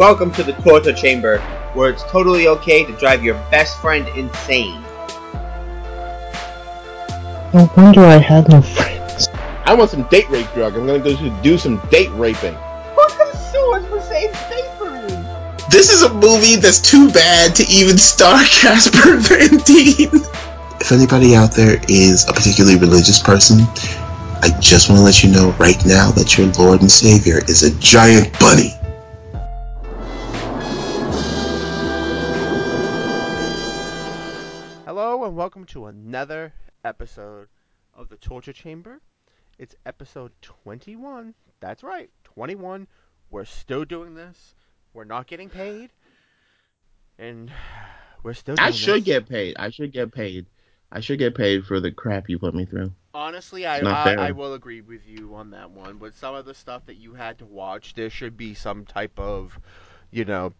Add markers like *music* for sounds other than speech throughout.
Welcome to the torture chamber, where it's totally okay to drive your best friend insane. No wonder I had no friends. I want some date rape drug. I'm gonna go do some date raping. Who can sue us for saying slavery? This is a movie that's too bad to even star *laughs* Casper Van Dien. If anybody out there is a particularly religious person, I just want to let you know right now that your Lord and Savior is a giant bunny. Welcome to another episode of the Torture Chamber. It's episode 21. That's right, 21. We're still doing this. We're not getting paid. And *sighs* we're still doing I should this. get paid. I should get paid. I should get paid for the crap you put me through. Honestly, I, I. I will agree with you on that one. With some of the stuff that you had to watch, there should be some type of, you know,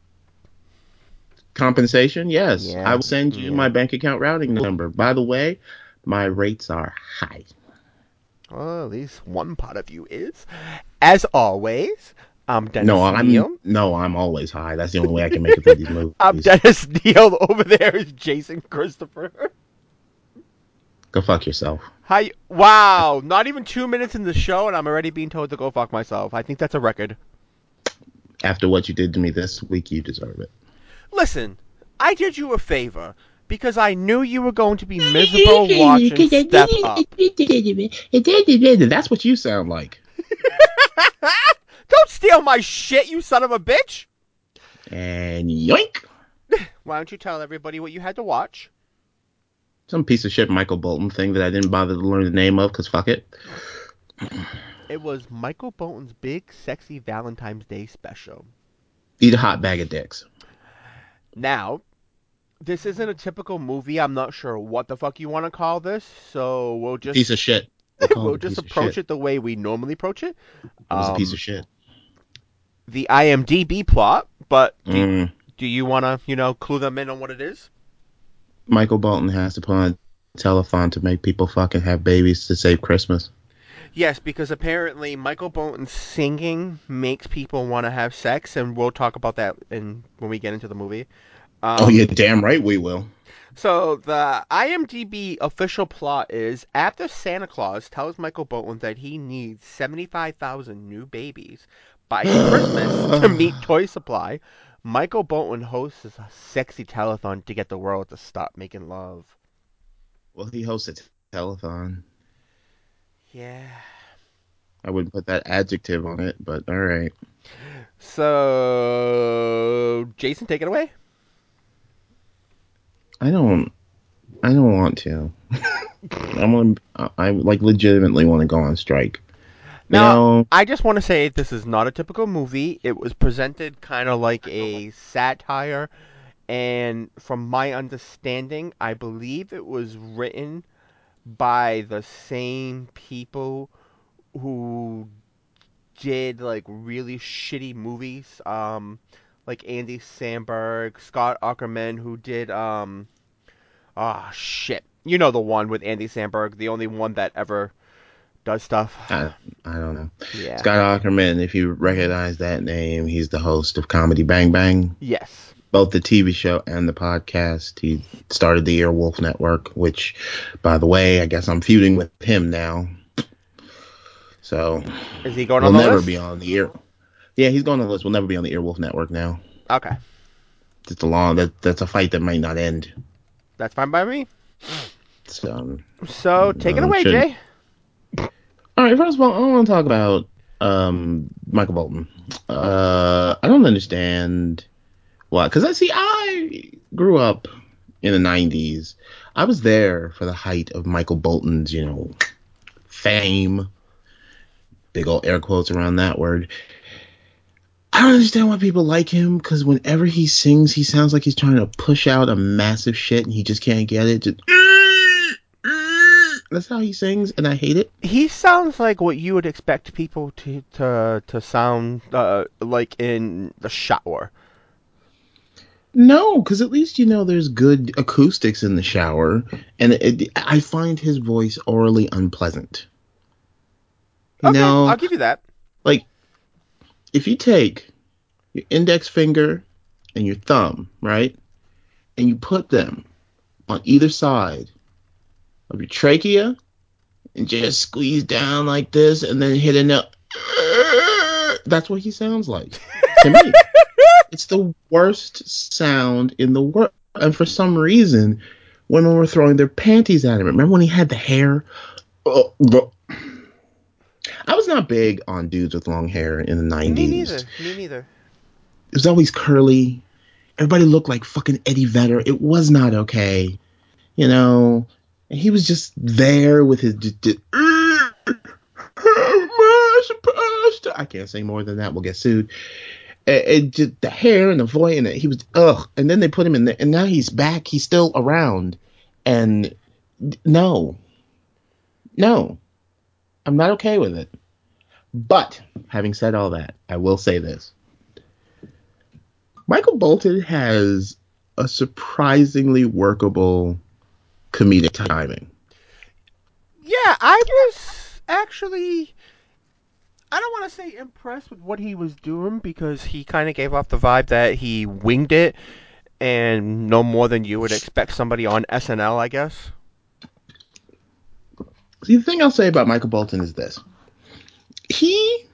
Compensation? Yes. Yeah. I will send you Yeah. my bank account routing number. By the way, my rates are high. well, at least one part of you is. As always, I'm Dennis no, I'm Neal. no, I'm always high. That's the only way I can make it through these *laughs* movies. I'm Dennis Neal. Over there is Jason Christopher. Go fuck yourself. Hi. Wow. Not even two minutes in the show, and I'm already being told to go fuck myself. I think that's a record. After what you did to me this week, you deserve it. Listen, I did you a favor because I knew you were going to be miserable *laughs* watching Step *laughs* Up. That's what you sound like. *laughs* Don't steal my shit, you son of a bitch! And yoink! Why don't you tell everybody what you had to watch? Some piece of shit Michael Bolton thing that I didn't bother to learn the name of because fuck it. It was Michael Bolton's big, sexy Valentine's Day special. Eat a hot bag of dicks. Now, this isn't a typical movie. I'm not sure what the fuck you want to call this, so we'll just Piece of shit. *laughs* we'll just approach it the way we normally approach it. It was a piece Um, of shit. The IMDb plot, but do, Mm. do you want to, you know, clue them in on what it is? Michael Bolton has to put on a telethon to make people fucking have babies to save Christmas. Yes, because apparently Michael Bolton's singing makes people want to have sex, and we'll talk about that in when we get into the movie. Um, oh, yeah, damn right we will. So the IMDb official plot is after Santa Claus tells Michael Bolton that he needs seventy-five thousand new babies by *sighs* Christmas to meet toy supply, Michael Bolton hosts a sexy telethon to get the world to stop making love. Well, he hosts a telethon. Yeah. I wouldn't put that adjective on it, but all right. So Jason, take it away. I don't. I don't want to. *laughs* I want. I like legitimately want to go on strike. Now, No. I just want to say this is not a typical movie. It was presented kind of like a satire, and from my understanding, I believe it was written by the same people who did like really shitty movies, um, like Andy Samberg, Scott Aukerman, who did um, ah shit, you know the one with Andy Samberg, the only one that ever does stuff. I, I don't know. Yeah. Scott Aukerman, if you recognize that name, he's the host of Comedy Bang Bang, Yes. Both the TV show and the podcast. He started the Earwolf Network, which, by the way, I guess I'm feuding with him now. So Is he going we'll on the never list? be on the ear. Yeah, he's going on the list. We'll never be on the Earwolf Network now. Okay, It's a long. That that's a fight that might not end. that's fine by me. So So take it Um, away, shouldn't- Jay. All right, first of all, I want to talk about um, Michael Bolton. Uh, I don't understand why, because I see I grew up in the '90s. I was there for the height of Michael Bolton's, you know, fame. Big old air quotes around that word. I don't understand why people like him because whenever he sings, he sounds like he's trying to push out a massive shit and he just can't get it. Just, that's how he sings, and I hate it. He sounds like what you would expect people to to to sound uh, like in the shower. No, because at least you know there's good acoustics in the shower, and it, I find his voice aurally unpleasant. You Okay, know, I'll give you that. like if you take your index finger and your thumb, right? And you put them on either side of your trachea and just squeeze down like this and then hit a note. That's what he sounds like to me. It's the worst sound in the world. And for some reason, women were throwing their panties at him. Remember when he had the hair? Oh. I was not big on dudes with long hair in the 90s. Me neither. Me neither. It was always curly. Everybody looked like fucking Eddie Vedder. It was not okay. You know, and he was just there with his. d- d- *laughs* I can't say more than that. We'll get sued. It, it just the hair and the voice and it, he was ugh. And then they put him in there, and now he's back. He's still around, and no, no, I'm not okay with it. But having said all that, I will say this: Michael Bolton has a surprisingly workable comedic timing. Yeah, I was actually. I don't want to say impressed with what he was doing because he kind of gave off the vibe that he winged it and no more than you would expect somebody on SNL, I guess. See, the thing I'll say about Michael Bolton is this: he,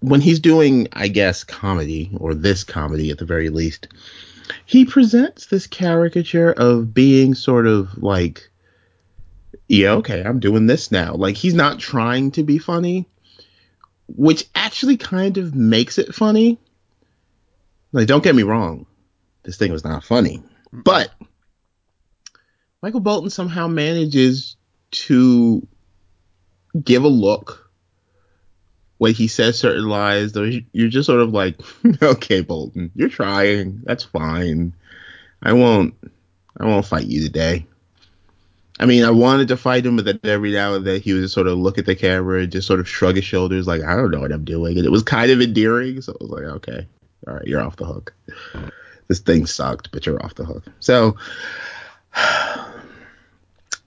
when he's doing, I guess, comedy or this comedy at the very least, he presents this caricature of being sort of like, yeah, okay, I'm doing this now. Like he's not trying to be funny, which actually kind of makes it funny. Like, don't get me wrong, this thing was not funny, but Michael Bolton somehow manages to give a look when he says certain lies. Though you're just sort of like, *laughs* okay, Bolton, you're trying. That's fine. I won't. I won't fight you today. I mean, I wanted to fight him, but then every now and then he would just sort of look at the camera and just sort of shrug his shoulders, like, I don't know what I'm doing. And it was kind of endearing. So I was like, okay, all right, you're off the hook. This thing sucked, but you're off the hook. So *sighs*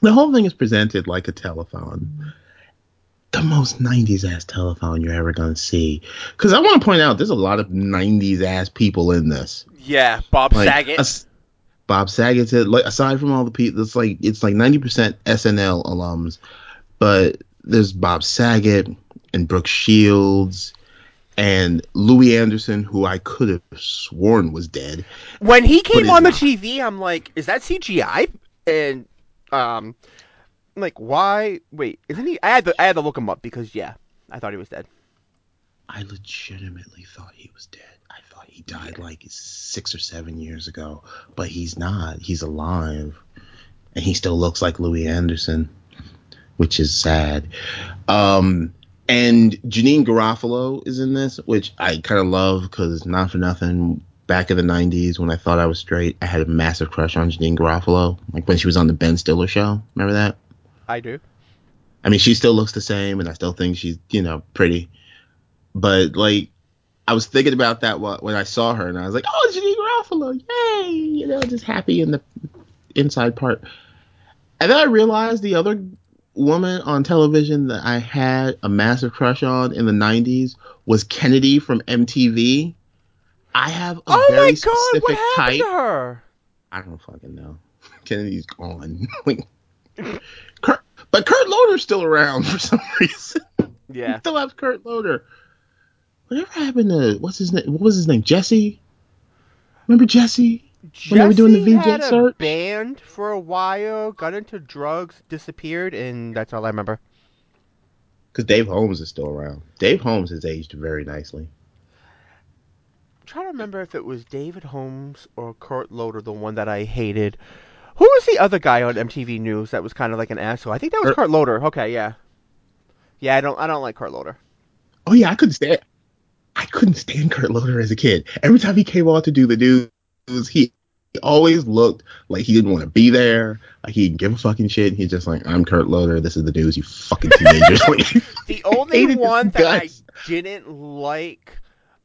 the whole thing is presented like a telethon. The most 90s ass telethon you're ever going to see. Because I want to point out, there's a lot of 90s ass people in this. Yeah, Bob Like, Saget. as- Bob Saget's it. Like aside from all the people, it's like it's like 90% SNL alums, but there's Bob Saget and Brooke Shields and Louie Anderson, who I could have sworn was dead. when he came on the not. TV, I'm like, is that CGI? And um, I'm like, why? Wait, isn't he? I had to I had to look him up because yeah, I thought he was dead. I legitimately thought he was dead. I thought he died like six or seven years ago, but he's not. He's alive, and he still looks like Louie Anderson, which is sad. Um, and Janeane Garofalo is in this, which I kind of love because not for nothing. Back in the '90s, when I thought I was straight, I had a massive crush on Janeane Garofalo, like when she was on the Ben Stiller show. Remember that? I do. I mean, she still looks the same, and I still think she's, you know, pretty. But like, I was thinking about that wh- when I saw her, and I was like, "Oh, Janeane Garofalo, yay!" You know, just happy in the inside part. And then I realized the other woman on television that I had a massive crush on in the '90s was Kennedy from MTV. I have a Oh very my god, specific what happened type. to her? I don't fucking know. *laughs* Kennedy's gone. *laughs* Kurt, but Kurt Loder's still around for some reason. Yeah. *laughs* Still have Kurt Loder. Whatever happened to what's his name? What was his name? Jesse. Remember Jesse? When they were doing the Jesse VJ had a search? band for a while, got into drugs, disappeared, and that's all I remember. Because Dave Holmes is still around. Dave Holmes has aged very nicely. I'm trying to remember if it was David Holmes or Kurt Loder, the one that I hated. Who was the other guy on MTV News that was kind of like an asshole? I think that was Er- Kurt Loder. Okay, yeah. Yeah, I don't I don't like Kurt Loder. Oh yeah, I couldn't stand. I couldn't stand Kurt Loder as a kid. Every time he came on to do the news, he, he always looked like he didn't want to be there. Like he didn't give a fucking shit. He's just like, I'm Kurt Loder. This is the news. You fucking teenagers. *laughs* The only one that I didn't like,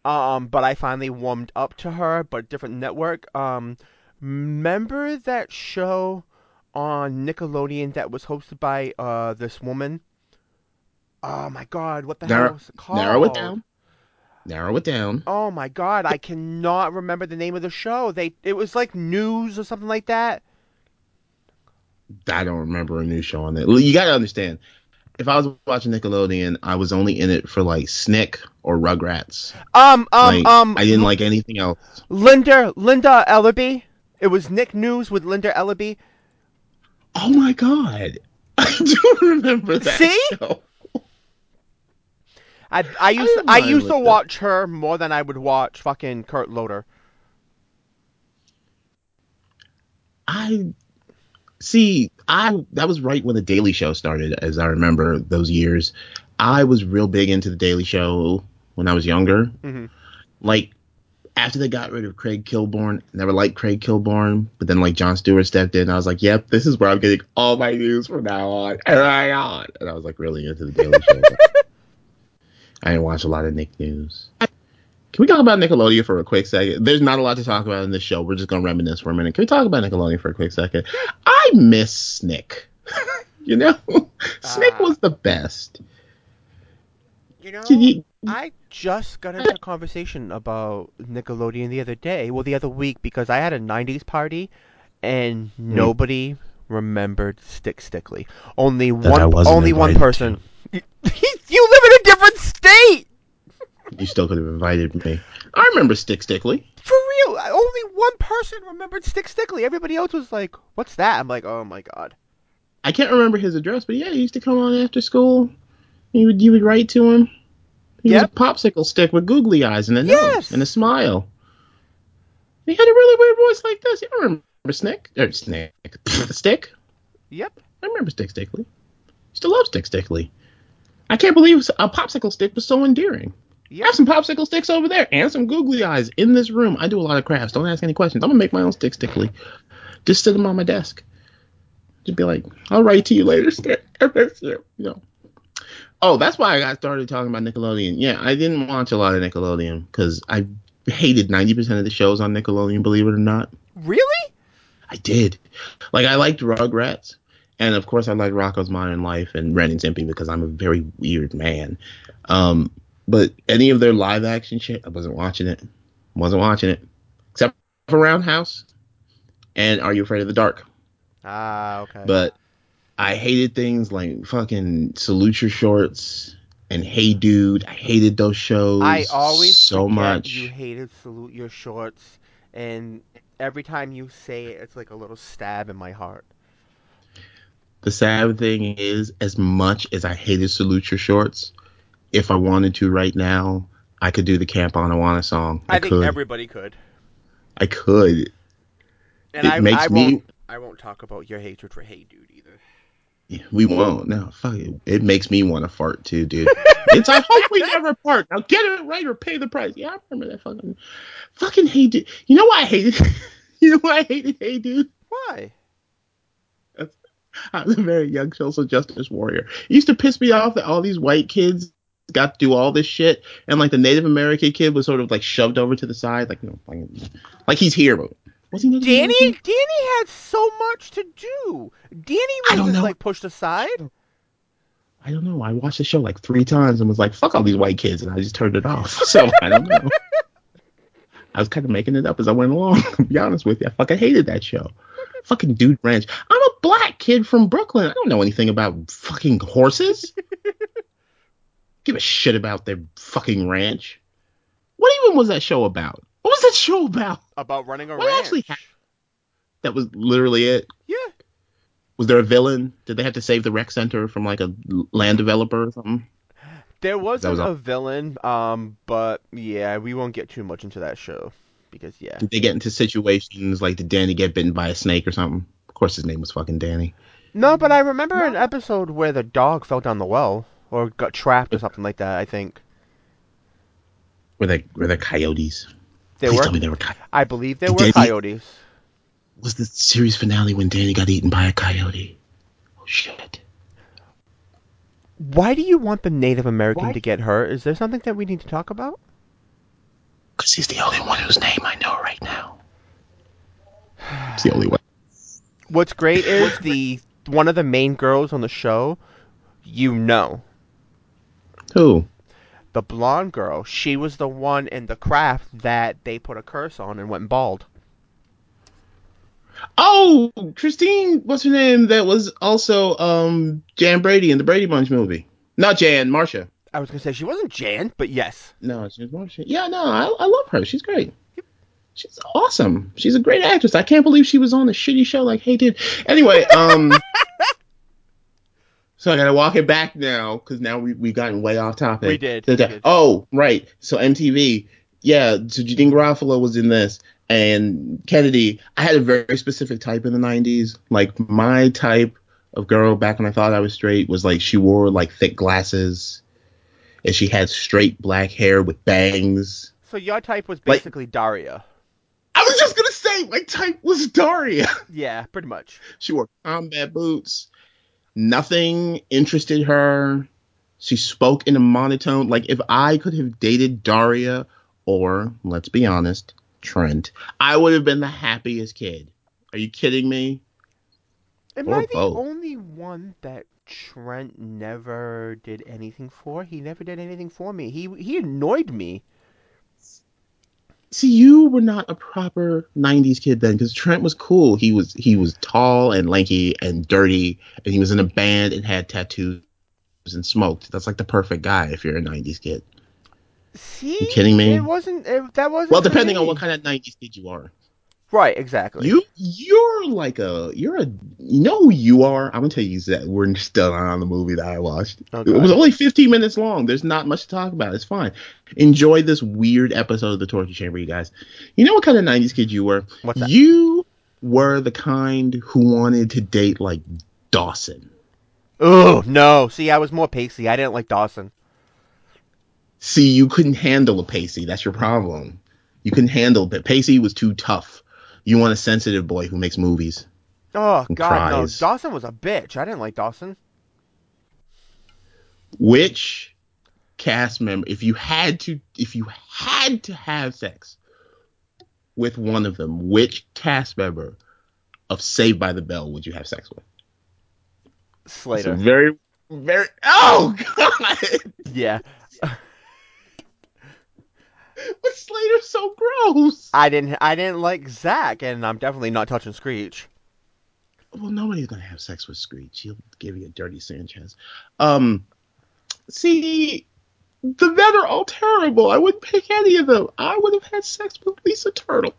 um, but I finally warmed up to her, but different network. Um, remember that show on Nickelodeon that was hosted by uh this woman? Oh my god, what the hell was it called? narrow it down. Narrow it down. Oh my god, I cannot remember the name of the show. They it was like news or something like that. I don't remember a new show on there. You got to understand. If I was watching Nickelodeon, I was only in it for like Snick or Rugrats. Um um Like, um I didn't like anything else. Linda Linda Ellerbee. It was Nick News with Linda Ellerbee. Oh my god, *laughs* I do remember that See? show. I I used didn't I, used to that. watch her more than I would watch fucking Kurt Loder. I see. I that was right when the Daily Show started, as I remember those years. I was real big into the Daily Show when I was younger. Mhm. Like after they got rid of Craig Kilborn, never liked Craig Kilborn, but then like Jon Stewart stepped in. I was like, "Yep, this is where I'm getting all my news from now on." And I on, and I was like really into the Daily Show. *laughs* I didn't watch a lot of Nick News. Can we talk about Nickelodeon for a quick second? There's not a lot to talk about in this show. We're just gonna reminisce for a minute. Can we talk about Nickelodeon for a quick second? I miss Snick. *laughs* you know, Snick Ah. was the best. You know, you- I just got into a conversation about Nickelodeon the other day, well, the other week, because I had a '90s party, and Hmm. nobody remembered Stick Stickly. Only That one, only one person. *laughs* you live in a different state. You still could have invited me. I remember Stick Stickly. For real, only one person remembered Stick Stickly. Everybody else was like, "What's that?" I'm like, "Oh my god." I can't remember his address, but yeah, he used to come on after school. You would you would write to him. He Yep. was a popsicle stick with googly eyes and a Yes. nose and a smile. He had a really weird voice like this. You remember Snick or Snick *laughs* Stick? Yep. I remember Stick Stickly. Still love Stick Stickly. I can't believe a popsicle stick was so endearing. I Yep. have some popsicle sticks over there and some googly eyes in this room. I do a lot of crafts. Don't ask any questions. I'm gonna make my own stick stickly. Just sit them on my desk. Just be like, I'll write to you later, stick. I miss *laughs* you. You know. Oh, that's why I got started talking about Nickelodeon. Yeah, I didn't watch a lot of Nickelodeon because I hated 90% of the shows on Nickelodeon, believe it or not. Really? I did. Like I liked Rugrats, and of course I liked Rocko's Modern Life and Ren and Stimpy because I'm a very weird man. Um, but any of their live action shit, I wasn't watching it. Wasn't watching it, except for Roundhouse and Are You Afraid of the Dark? Ah, okay. But I hated things like fucking Salute Your Shorts and Hey Dude. I hated those shows. I always so much. You hated salute your shorts, and every time you say it, it's like a little stab in my heart. The sad thing is, as much as I hated Salute Your Shorts, if I wanted to right now, I could do the Camp Anawanna song. I, I, think could. everybody could. I could. And It I, makes I me- won't. I won't talk about your hatred for Hey Dude either. Yeah, We won't. No, fuck it. It makes me want to fart too, dude. *laughs* it's I hope we never part. Now get it right or pay the price. Yeah, I remember that fucking fucking Hey Dude. You know why I hated? *laughs* you know why I hated Hey Dude? Why? *laughs* I was a very young social justice warrior. It used to piss me off that all these white kids got to do all this shit, and like the Native American kid was sort of like shoved over to the side, like you know, like, like he's here, but was he Native Danny, American? Danny had so much to do. Danny wasn't know. like pushed aside. I don't know. I watched the show like three times and was like, "Fuck all these white kids," and I just turned it off. *laughs* So I don't know. *laughs* I was kind of making it up as I went along. *laughs* To be honest with you, I fucking hated that show. Fucking Dude Ranch. I'm a black kid from Brooklyn. I don't know anything about fucking horses. Give a shit about their fucking ranch. What even was that show about? What was that show about? About running a What ranch. actually happened? That was literally it. Yeah. Was there a villain? Did they have to save the rec center from like a land developer or something? There wasn't was a all- villain, um, but yeah, we won't get too much into that show because yeah. Did they get into situations like did Danny get bitten by a snake or something? Of course, his name was fucking Danny. No, but I remember an episode where the dog fell down the well or got trapped or something like that. I think Were they were they coyotes? they Please were. tell me they were coyotes. I believe there Did were Danny- coyotes. Was the series finale when Danny got eaten by a coyote? Oh shit! Why do you want the Native American to get hurt? Is there something that we need to talk about? Because he's the only one whose name I know right now. *sighs* It's the only one. What's great is the one of the main girls on the show. You know, Who? the blonde girl, she was the one in the craft that they put a curse on and went bald. Oh, Christine, what's her name? That was also um Jan Brady in the Brady Bunch movie. Not Jan, Marsha. I was gonna say she wasn't Jan, but yes. No, she's Marsha. Yeah, no, I, I love her. She's great. She's awesome. She's a great actress. I can't believe she was on a shitty show like Hey Dude. Anyway, um. *laughs* So I gotta walk it back now because now we we gotten way off topic. We did, we did. Oh, right. So MTV, yeah. So Janeane Garofalo was in this, and Kennedy. I had a very specific type in the '90s. Like my type of girl back when I thought I was straight was like she wore like thick glasses, and she had straight black hair with bangs. So your type was Like- basically Daria. I was just gonna say my type was Daria. Yeah, pretty much. She wore combat boots. Nothing interested her. She spoke in a monotone. Like if I could have dated Daria or, let's be honest, Trent, I would have been the happiest kid. Are you kidding me? Am Or I the only one that Trent never did anything for? He never did anything for me. He he annoyed me. See, you were not a proper '90s kid then, because Trent was cool. He was he was tall and lanky and dirty, and he was in a band and had tattoos and smoked. That's like the perfect guy if you're a '90s kid. See? You kidding me? It wasn't. It, that wasn't. Well, depending on what kind of '90s kid you are. Right. Exactly. You you're like a you're a you know who you are. I'm gonna tell you that we're still on the movie that I watched. Oh, it was only 15 minutes long. There's not much to talk about. It's fine. Enjoy this weird episode of the Torture Chamber, you guys. You know what kind of 90s kid you were? What's that? You were the kind who wanted to date like Dawson. Oh no! See, I was more pacey. I didn't like Dawson. See, you couldn't handle a Pacey. That's your problem. You couldn't handle but Pacey was too tough. You want a sensitive boy who makes movies. Oh And God, no! Dawson was a bitch. I didn't like Dawson. which cast member if you had to if you had to have sex with one of them which cast member of saved by the bell would you have sex with It's a Slater. very very oh god Yeah. *laughs* but slater's so gross I didn't. I didn't like Zach, and I'm definitely not touching Screech. well nobody's gonna have sex with screech he'll give you a dirty sanchez um see the men are all terrible i wouldn't pick any of them i would have had sex with lisa turtle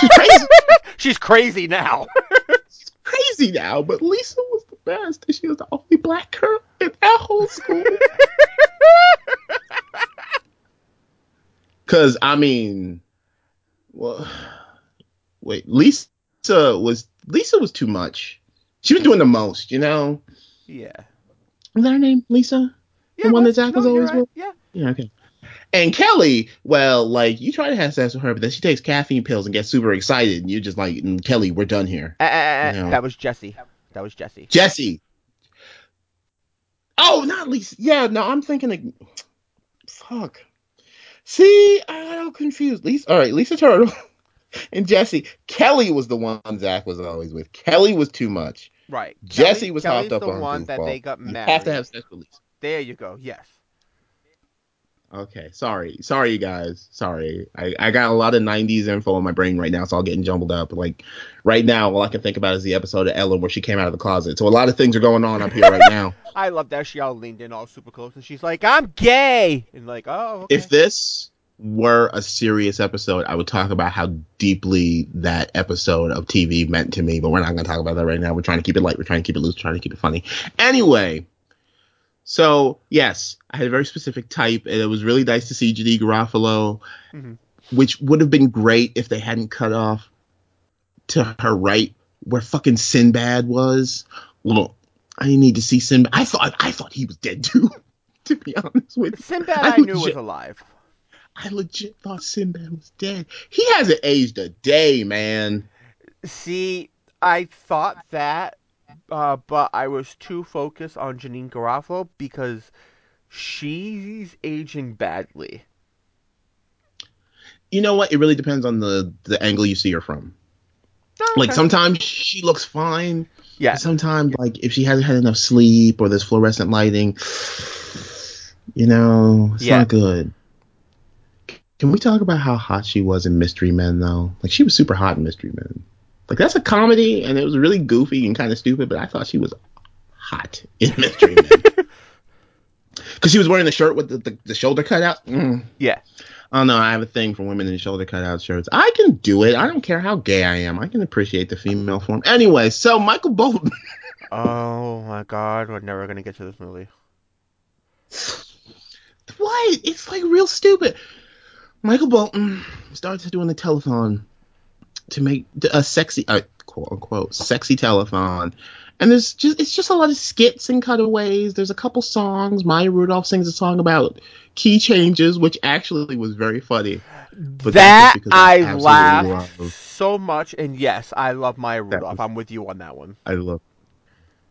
she's crazy *laughs* She's crazy now. *laughs* She's crazy now, but Lisa was the best. and She was the only black girl in that whole school. Cause I mean, well, wait, Lisa was Lisa was too much. She was doing the most, you know. yeah. Was that her name, Lisa? Yeah. the one that Zach was no, you're always right. with? Yeah. Yeah, okay. And Kelly, well, like you try to have sex with her, but then she takes caffeine pills and gets super excited, and you're just like, "Mm, Kelly, we're done here. Uh, uh, uh, No. That was Jesse. That was Jesse. Jesse. Oh, not Lisa. Yeah, no, I'm thinking of. Fuck. See, I got all confused. Lisa, all right, Lisa Turtle *laughs* and Jesse. Kelly was the one Zach was always with. Kelly was too much. Right. Jesse Kelly- was Kelly's hopped up the on one that they got You married. have to have sex with Lisa. There you go. Yes. Okay, sorry, sorry, you guys. Sorry, I, I got a lot of '90s info in my brain right now. It's all getting jumbled up. Like right now, all I can think about is the episode of Ellen where she came out of the closet. So a lot of things are going on up here right now. *laughs* I love that she all leaned in all super close and she's like, "I'm gay," and like, "Oh, okay." If this were a serious episode, I would talk about how deeply that episode of TV meant to me, but we're not going to talk about that right now. We're trying to keep it light. We're trying to keep it loose. We're trying to keep it funny. Anyway, so yes, I had a very specific type, and it was really nice to see Janeane Garofalo, Mhm. which would have been great if they hadn't cut off to her right where fucking Sinbad was. Well, I didn't need to see Sinbad. I thought I thought he was dead *laughs* too. To be honest with you. Sinbad, I I knew was alive. I legit thought Sinbad was dead. He hasn't aged a day, man. See, I thought that, uh, but I was too focused on Janeane Garofalo because she's aging badly. You know what? It really depends on the the angle you see her from. Oh, Like sometimes she looks fine. yeah, Sometimes like if she hasn't had enough sleep or there's fluorescent lighting, You know, it's Yeah. not good. Can we talk about how hot she was in Mystery Men though? Like she was super hot in Mystery Men. Like that's a comedy and it was really goofy and kind of stupid, but I thought she was hot in Mystery Men. *laughs* Because she was wearing the shirt with the, the, the shoulder cut out. Mm. Yeah. I don't know. I have a thing for women in shoulder cut out shirts. I can do it. I don't care how gay I am. I can appreciate the female form. Anyway, so Michael Bolton. *laughs* Oh my god, we're never gonna get to this movie. what? It's like real stupid. Michael Bolton starts doing the telethon to make a sexy, uh, quote unquote, sexy telethon. And there's just it's just a lot of skits and cutaways. There's a couple songs. Maya Rudolph sings a song about key changes, which actually was very funny. But that I laughed so much, and yes, I love Maya Rudolph. was- I'm with you on that one. I love.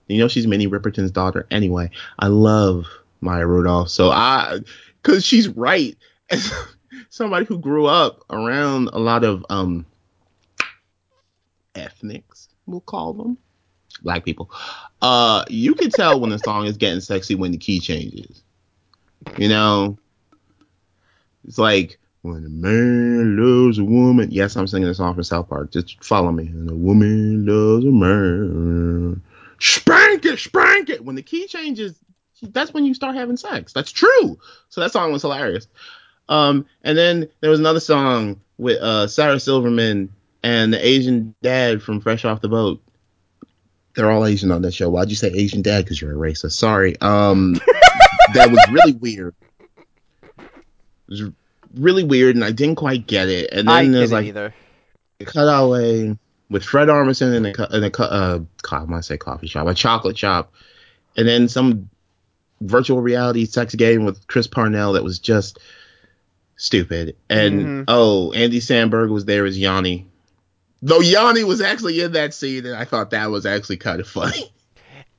You know she's Minnie Riperton's daughter. Anyway, I love Maya Rudolph. So I, because she's right. *laughs* As somebody who grew up around a lot of um ethnics, we'll call them black people. Uh, you can tell when the song is getting sexy when the key changes. You know, it's like when a man loves a woman. Yes, I'm singing a song from South Park. Just follow me. And a woman loves a man. Spank it, spank it. When the key changes, that's when you start having sex. That's true. So that song was hilarious. Um, and then there was another song with uh, Sarah Silverman and the Asian dad from Fresh Off the Boat. They're all Asian on that show. Why'd you say Asian dad? Because you're a racist. Sorry. Um, *laughs* that was really weird. It was really weird, and I didn't quite get it. And then didn't there's like either. a cutaway with Fred Armisen in a, cu- in a uh, co- I want to say coffee shop, a chocolate shop, and then some virtual reality sex game with Chris Parnell that was just stupid. And Mhm. oh, Andy Samberg was there as Yanni. Though Yanni was actually in that scene, and I thought that was actually kind of funny.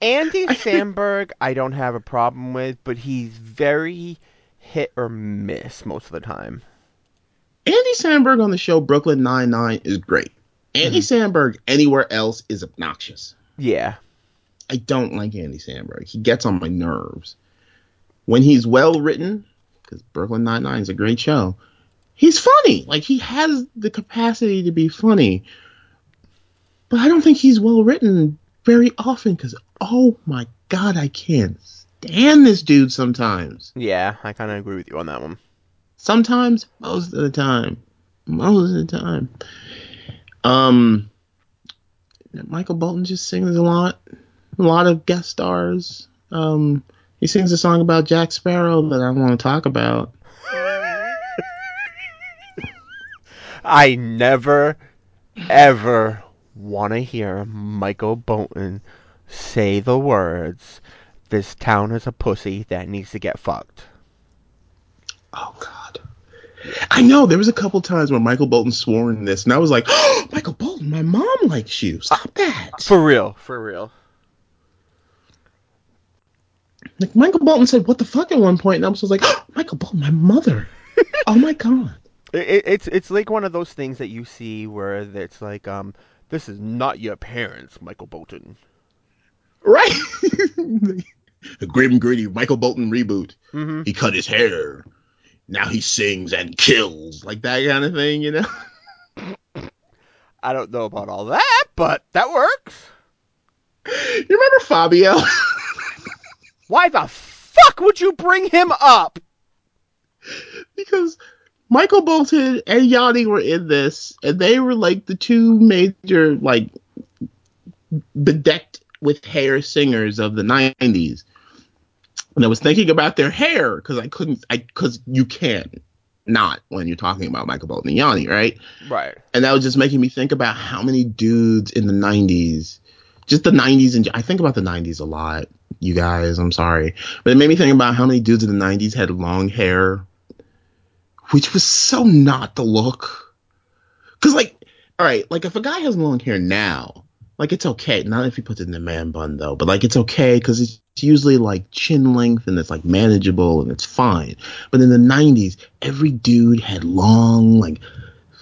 Andy *laughs* Samberg, I don't have a problem with, but he's very hit or miss most of the time. Andy Samberg on the show Brooklyn Nine Nine is great. Andy mm-hmm. Samberg anywhere else is obnoxious. Yeah. I don't like Andy Samberg. He gets on my nerves. When he's well written, because Brooklyn Nine Nine is a great show, he's funny. Like he has the capacity to be funny. But I don't think he's well written very often because oh my god, I can't stand this dude sometimes. Yeah, I kind of agree with you on that one. Sometimes, most of the time. Most of the time. Um Michael Bolton just sings a lot. A lot of guest stars. Um he sings a song about Jack Sparrow that I want to talk about. I never, ever want to hear Michael Bolton say the words, this town is a pussy that needs to get fucked. Oh God. I know there was a couple times where Michael Bolton swore in this, and I was like, oh, "Michael Bolton, my mom likes you. Stop that." For real, for real. Like Michael Bolton said, "What the fuck?" at one point, and I was like, oh, "Michael Bolton, my mother." *laughs* oh my God. It, it, it's it's like one of those things that you see where it's like, um, this is not your parents, Michael Bolton. Right. *laughs* the grim gritty Michael Bolton reboot. hmm He cut his hair. Now he sings and kills, like that kind of thing, you know. *laughs* I don't know about all that, but that works. You remember Fabio? *laughs* Why the fuck would you bring him up? because Michael Bolton and Yanni were in this, and they were like the two major, like, bedecked with hair singers of the '90s. And I was thinking about their hair because I couldn't, I because you can't not when you're talking about Michael Bolton and Yanni, right? Right. and that was just making me think about how many dudes in the 90s just the 90s and i think about the 90s a lot you guys i'm sorry but it made me think about how many dudes in the 90s had long hair which was so not the look. Because like all right like if a guy has long hair now like it's okay. Not if he puts it in a man bun though but like it's okay because it's usually like chin length and it's like manageable and it's fine. But in the 90s every dude had long like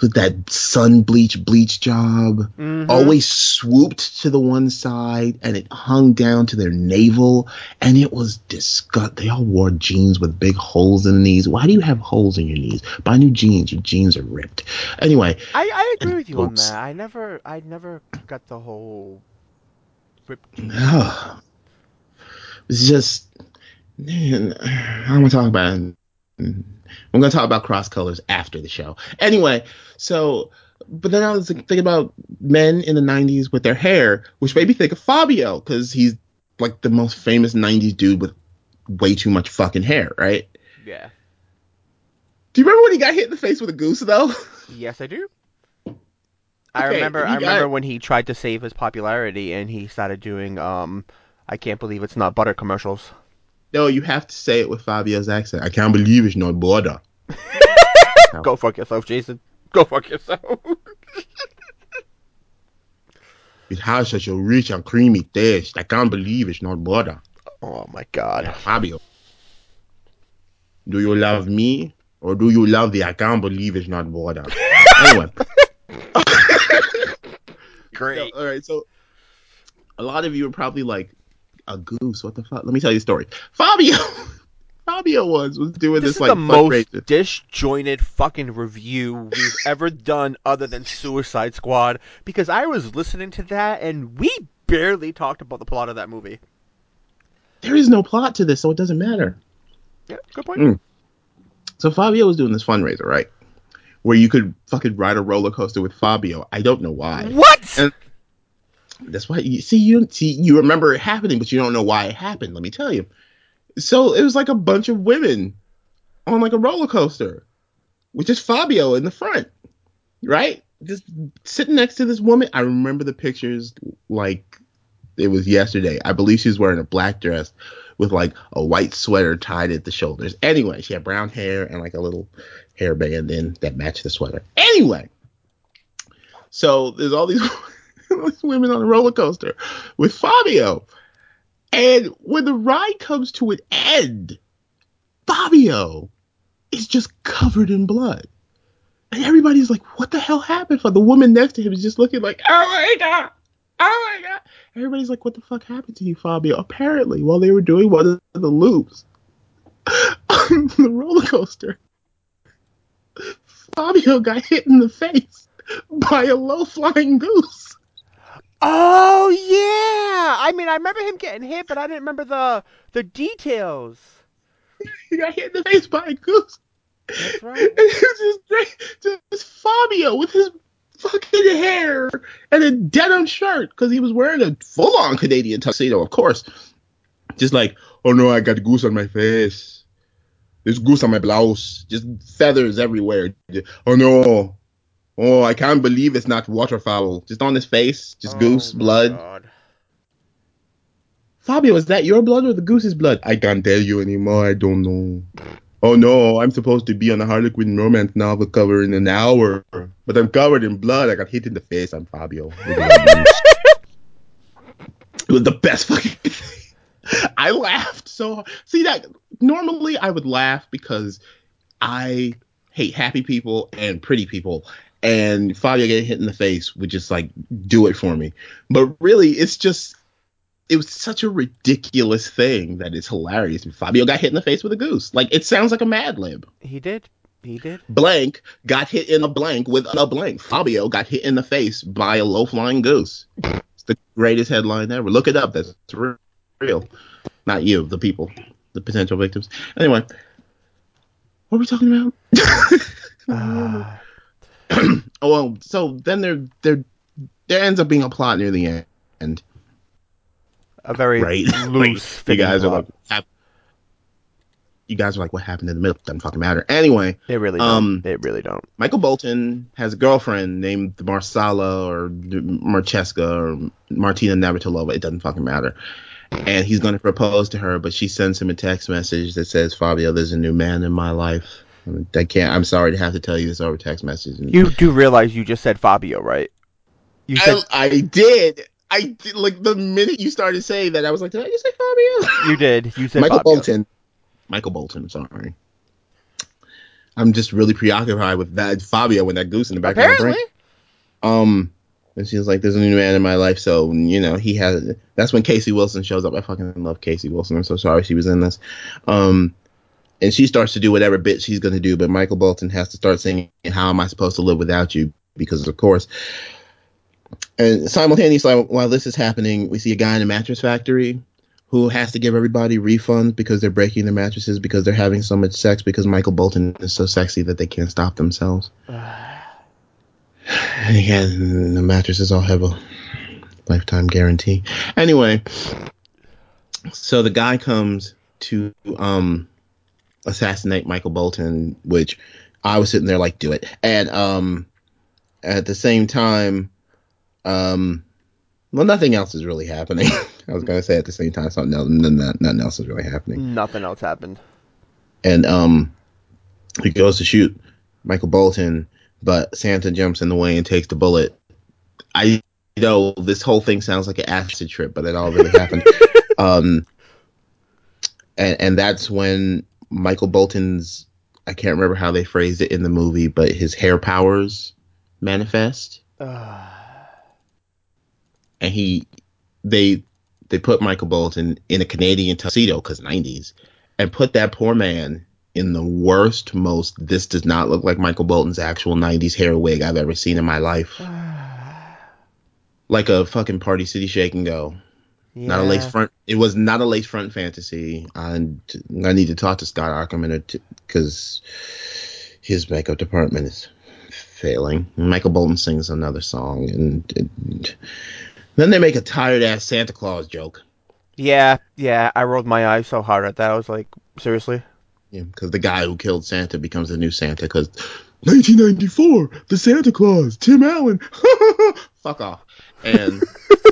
with that sun bleach bleach job. Mhm. Always swooped to the one side and it hung down to their navel and it was disgust. They all wore jeans with big holes in the knees. Why do you have holes in your knees? Buy new jeans. Your jeans are ripped. Anyway, I, I agree with you on that. I never I never got the whole rip Ugh. it's just man, I don't want to talk about it. I'm going to talk about cross colors after the show. Anyway, so but then I was thinking about men in the 90s with their hair, which made me think of Fabio because he's like the most famous 90s dude with way too much fucking hair, right? Yeah. Do you remember when he got hit in the face with a goose though? *laughs* Yes, I do. I Okay, remember. I got- remember when he tried to save his popularity and he started doing um, I can't believe it's not butter commercials. No, you have to say it with Fabio's accent. I can't believe it's not border. *laughs* Go fuck yourself, Jason. Go fuck yourself. *laughs* It has such a rich and creamy taste. I can't believe it's not butter. oh my god. Fabio. Do you love me or do you love the I can't believe it's not butter? *laughs* anyway. Great. So, all right, so a lot of you are probably like, a goose, what the fuck? Let me tell you a story. Fabio *laughs* Fabio was was doing This this, is like the most disjointed fucking review we've *laughs* ever done other than Suicide Squad because I was listening to that and we barely talked about the plot of that movie. There is no plot to this, so it doesn't matter. Yeah, good point. Mm. So Fabio was doing this fundraiser, right? Where you could fucking ride a roller coaster with Fabio. I don't know why. What? And- That's why you see you see you remember it happening, but you don't know why it happened. Let me tell you. So it was like a bunch of women on like a roller coaster, with just Fabio in the front, right? Just sitting next to this woman. I remember the pictures like it was yesterday. I believe she was wearing a black dress with like a white sweater tied at the shoulders. Anyway, she had brown hair and like a little hairband in that matched the sweater. Anyway, so there's all these, *laughs* all these *laughs* women on a roller coaster with Fabio. And when the ride comes to an end, Fabio is just covered in blood. And everybody's like, what the hell happened? For the woman next to him is just looking like, oh my god, oh my god. Everybody's like, what the fuck happened to you, Fabio? Apparently, while they were doing one of the loops *laughs* on the roller coaster, Fabio got hit in the face by a low flying goose. Oh yeah. I mean, I remember him getting hit, but I didn't remember the the details. *laughs* He got hit in the face by a goose. That's *laughs* right. And it's just great. Just Fabio with his fucking hair and a denim shirt because he was wearing a full on Canadian tuxedo, of course. Just like, oh no, I got goose on my face. There's goose on my blouse. Just feathers everywhere. Oh no. Oh, I can't believe it's not waterfowl. Just on his face. Just oh goose, Oh, my blood. God. Fabio, is that your blood or the goose's blood? I can't tell you anymore. I don't know. Oh no, I'm supposed to be on a Harlequin romance novel cover in an hour, but I'm covered in blood. I got hit in the face. I'm Fabio. *laughs* it was the best fucking thing. I laughed so hard. See that normally I would laugh because I hate happy people and pretty people. And Fabio getting hit in the face would just like do it for me. But really, it's just it was such a ridiculous thing that it's hilarious. Fabio got hit in the face with a goose. Like it sounds like a Mad Lib. He did. He did. Blank got hit in a blank with a blank. Fabio got hit in the face by a low flying goose. It's the greatest headline ever. Look it up. That's real. Not you, the people, the potential victims. Anyway, what were we talking about? Ah. *laughs* *clears throat* oh well, so then there there there ends up being a plot near the end. a very right? *laughs* loose. Like, you guys are like, hap- you guys are like, what happened in the middle? Doesn't fucking matter. Anyway, they really don't. um, they really don't. Michael Bolton has a girlfriend named Marsala or Marcheska or Martina Navratilova. It doesn't fucking matter. And he's going to propose to her, but she sends him a text message that says, Fabio, there's a new man in my life. I can't, I'm sorry to have to tell you this over text message. You do realize you just said Fabio, right? You said I, I did. I did. Like the minute you started saying that, I was like, did I just say Fabio? you did. You said Michael Fabio. Bolton. Michael Bolton, sorry. I'm just really preoccupied with that Fabio and that goose in the back of my brain. Um, and she's like, "There's a new man in my life." So you know, he has. That's when Casey Wilson shows up. I fucking love Casey Wilson. I'm so sorry she was in this. Um, and she starts to do whatever bit she's gonna do, but Michael Bolton has to start singing "How Am I Supposed to Live Without You?" because of course. And simultaneously, while this is happening, we see a guy in a mattress factory who has to give everybody refunds because they're breaking their mattresses because they're having so much sex because Michael Bolton is so sexy that they can't stop themselves. *sighs* And again, the mattresses all have a lifetime guarantee. Anyway, so the guy comes to um assassinate Michael Bolton, which I was sitting there like, do it. And um at the same time, um well nothing else is really happening. *laughs* I was gonna say at the same time something else nothing, nothing else is really happening. Nothing else happened. And um he goes to shoot Michael Bolton, but Santa jumps in the way and takes the bullet. I know this whole thing sounds like an acid trip, but it all really happened. *laughs* Um, and and that's when Michael Bolton's I can't remember how they phrased it in the movie, but his hair powers manifest, Uh, *sighs* and he they they put Michael Bolton in a Canadian tuxedo because 90s, and put that poor man in the worst, most this does not look like Michael Bolton's actual 90s hair wig I've ever seen in my life. *sighs* Like a fucking Party City Shake and Go. Not a lace front. It was not a lace front fantasy. I I need to talk to Scott Aukerman because his makeup department is failing. Michael Bolton sings another song, and, and then they make a tired ass Santa Claus joke. Yeah, yeah. I rolled my eyes so hard at that. I was like, seriously? Yeah, because the guy who killed Santa becomes the new Santa. Because 1994, the Santa Claus, Tim Allen, *laughs* fuck off. And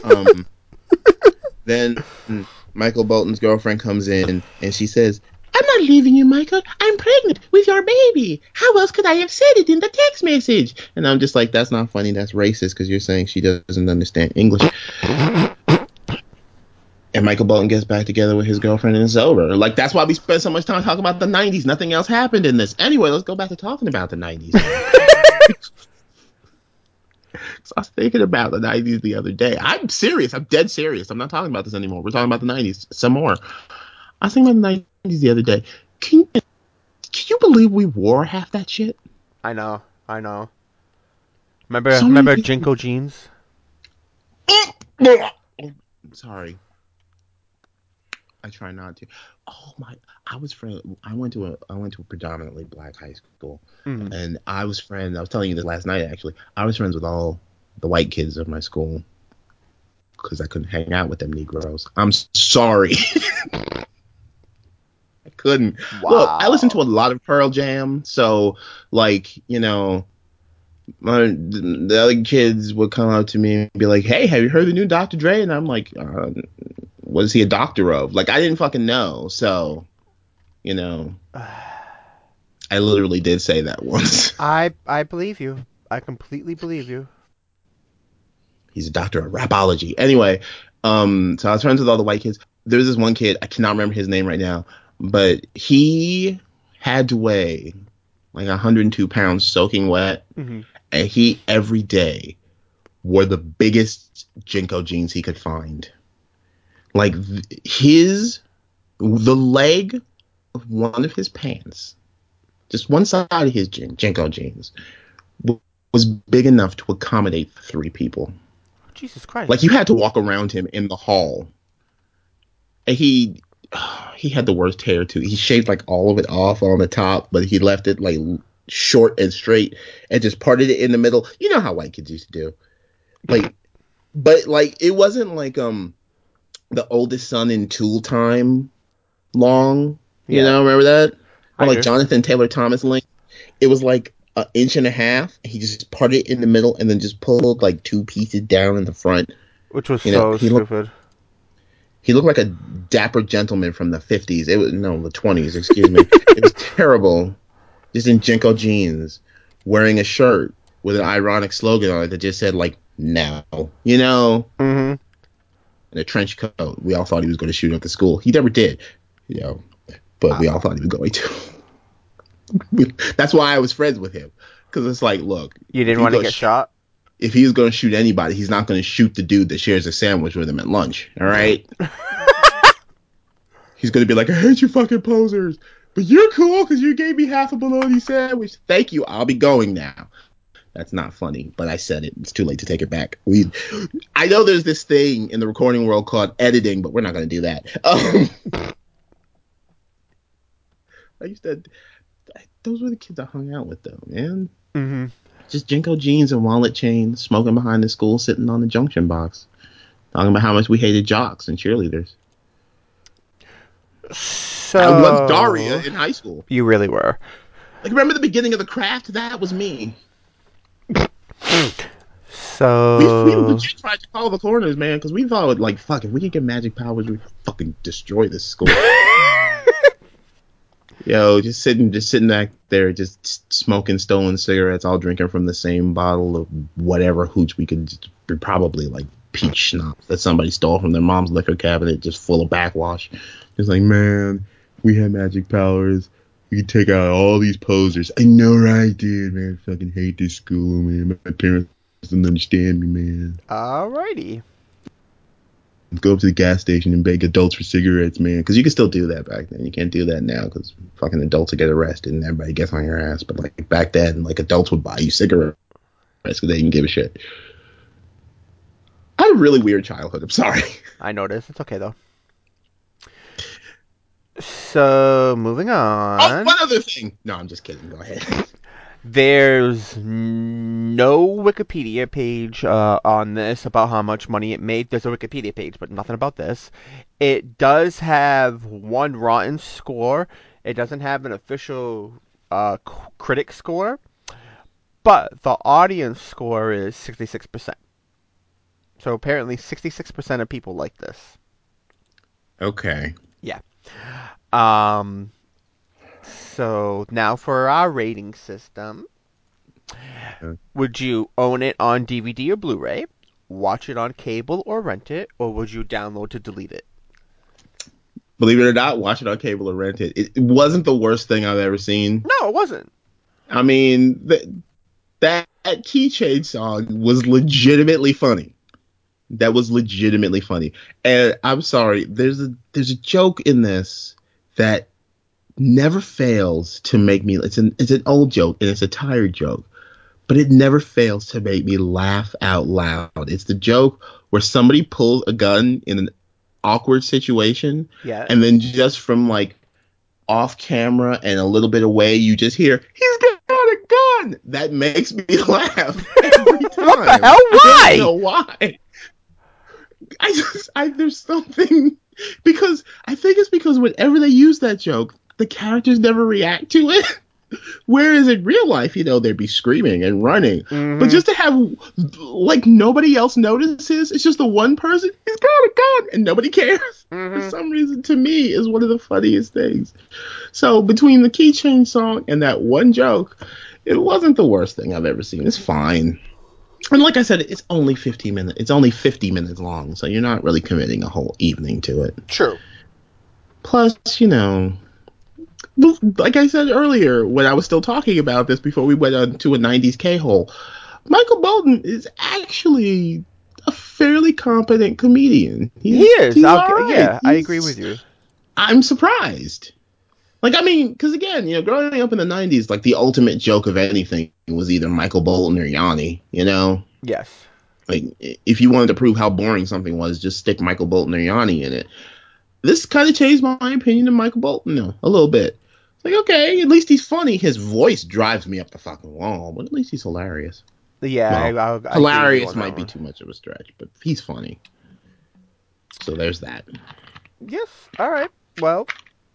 um, *laughs* then mm, Michael Bolton's girlfriend comes in and she says, "I'm not leaving you, Michael. I'm pregnant with your baby. How else could I have said it in the text message?" And I'm just like, "That's not funny. That's racist because you're saying she doesn't understand English." And Michael Bolton gets back together with his girlfriend and it's over. Like that's why we spent so much time talking about the '90s. Nothing else happened in this. Anyway, let's go back to talking about the '90s. *laughs* I was thinking about the '90s the other day. I'm serious. I'm dead serious. I'm not talking about this anymore. We're talking about the '90s some more. I was thinking about the '90s the other day. Can can you believe we wore half that shit? I know, I know. Remember, So remember people- JNCO jeans? Sorry. I try not to. Oh my! I was friend. I went to a. I went to a predominantly black high school, Mhm. and I was friends. I was telling you this last night actually. I was friends with all the white kids of my school because I couldn't hang out with them Negroes. I'm sorry. *laughs* I couldn't. Look, I listened to a lot of Pearl Jam, so like you know, my the other kids would come up to me and be like, "Hey, have you heard the new Dr. Dre?" And I'm like, uh, "What is he a doctor of?" Like I didn't fucking know, so you know, *sighs* I literally did say that once. I I believe you. I completely believe you. He's a doctor of rapology. Anyway, um, so I was friends with all the white kids. There was this one kid, I cannot remember his name right now, but he had to weigh like 102 pounds soaking wet, hmm and he every day wore the biggest JNCO jeans he could find. Like th- his, the leg of one of his pants, just one side of his jin- JNCO jeans, was big enough to accommodate three people. Jesus Christ. Like you had to walk around him in the hall. And he *sighs* he had the worst hair too. He shaved like all of it off on the top, but he left it like short and straight and just parted it in the middle. You know how white kids used to do. Like but like it wasn't like um the oldest son in Tool time long. You Yeah. know, remember that? Or like. Jonathan Taylor Thomas length. It was like an inch and a half. He just parted it in the middle and then just pulled like two pieces down in the front. Which was you know, so he looked- stupid. He looked like a dapper gentleman from the 50s. It was no, the 20s, excuse me. it was *laughs* terrible. Just in JNCO jeans, wearing a shirt with an ironic slogan on it that just said like "now," you know, hmm and a trench coat. We all thought he was going to shoot up the school. He never did, you know, but we all thought he was going to. *laughs* That's why I was friends with him. Because it's like, look, You didn't want to get sh- shot? If he's going to shoot anybody, he's not going to shoot the dude that shares a sandwich with him at lunch. All right. *laughs* he's going to be like, I hate you fucking posers, but you're cool because you gave me half a bologna sandwich. Thank you. I'll be going now. That's not funny, but I said it. It's too late to take it back. We, I know there's this thing in the recording world called editing, but we're not going to do that. Um, *laughs* I used to. Those were the kids I hung out with, though, man. Mm-hmm. Just JNCO jeans and wallet chains, smoking behind the school, sitting on the junction box, talking about how much we hated jocks and cheerleaders. So I was Daria in high school. You really were. Like, remember the beginning of the craft? That was me. So We, we legit tried to call the corners, man, because we thought, like, fuck, if we could get magic powers, we'd fucking destroy this school. *laughs* Yo, just sitting, just sitting back there, just smoking stolen cigarettes, all drinking from the same bottle of whatever hooch we could, probably like peach schnapps that somebody stole from their mom's liquor cabinet, just full of backwash. It's like, man, we had magic powers. We could take out all these posers. I know, right, dude, man. I fucking hate this school, man. My parents doesn't understand me, man. Alrighty. Go up to the gas station and beg adults for cigarettes, man. Because you can still do that back then. You can't do that now because fucking adults will get arrested and everybody gets on your ass. But like back then, like adults would buy you cigarettes because they didn't give a shit. I had a really weird childhood. I'm sorry. I noticed. It's okay though. *laughs* So moving Oh, on. one other thing. No, I'm just kidding. Go ahead. *laughs* There's no Wikipedia page uh, on this about how much money it made. There's a Wikipedia page, but nothing about this. It does have one rotten score. It doesn't have an official uh, c- critic score, but the audience score is 66%. So apparently, 66% of people like this. Okay. Yeah. Um, so now for our rating system. Okay. Would you own it on DVD or Blu-ray? Watch it on cable or rent it, or would you download to delete it? Believe it or not, watch it on cable or rent it. It, it wasn't the worst thing I've ever seen. No, it wasn't. I mean, th- that, that keychain song was legitimately funny. That was legitimately funny. And I'm sorry, there's a there's a joke in this that never fails to make me it's an it's an old joke and it's a tired joke, but it never fails to make me laugh out loud. It's the joke where somebody pulls a gun in an awkward situation Yeah. and then just from like off camera and a little bit away, you just hear he's got a gun. That makes me *laughs* laugh every time. *laughs* What the hell? Why? I don't know why. I just I there's something *laughs* because I think it's because whenever they use that joke, the characters never react to it. *laughs* Whereas in real life, you know, they'd be screaming and running. Mhm. But just to have like nobody else notices, it's just the one person, he's got a gun, and nobody cares *laughs* for Mhm. some reason to me is one of the funniest things. So between the keychain song and that one joke, it wasn't the worst thing I've ever seen. It's fine. And like I said, it's only 15 minutes. It's only 50 minutes long, so you're not really committing a whole evening to it. True. Plus, you know, like I said earlier, when I was still talking about this before we went on to a 90s K hole, Michael Bolton is actually a fairly competent comedian. He is. he's I'll, all right. Yeah, I agree with you. I'm surprised. Like, I mean, because again, you know, growing up in the 90s, like the ultimate joke of anything was either Michael Bolton or Yanni, you know? Yes. Like, if you wanted to prove how boring something was, just stick Michael Bolton or Yanni in it. This kind of changed my opinion of Michael Bolton, though, a little bit. It's like, okay, at least he's funny. His voice drives me up the fucking wall, but at least he's hilarious. Yeah, Well, I, I, I agree with you hilarious on might be too much of a stretch, but he's funny. So there's that. Yes. All right. Well,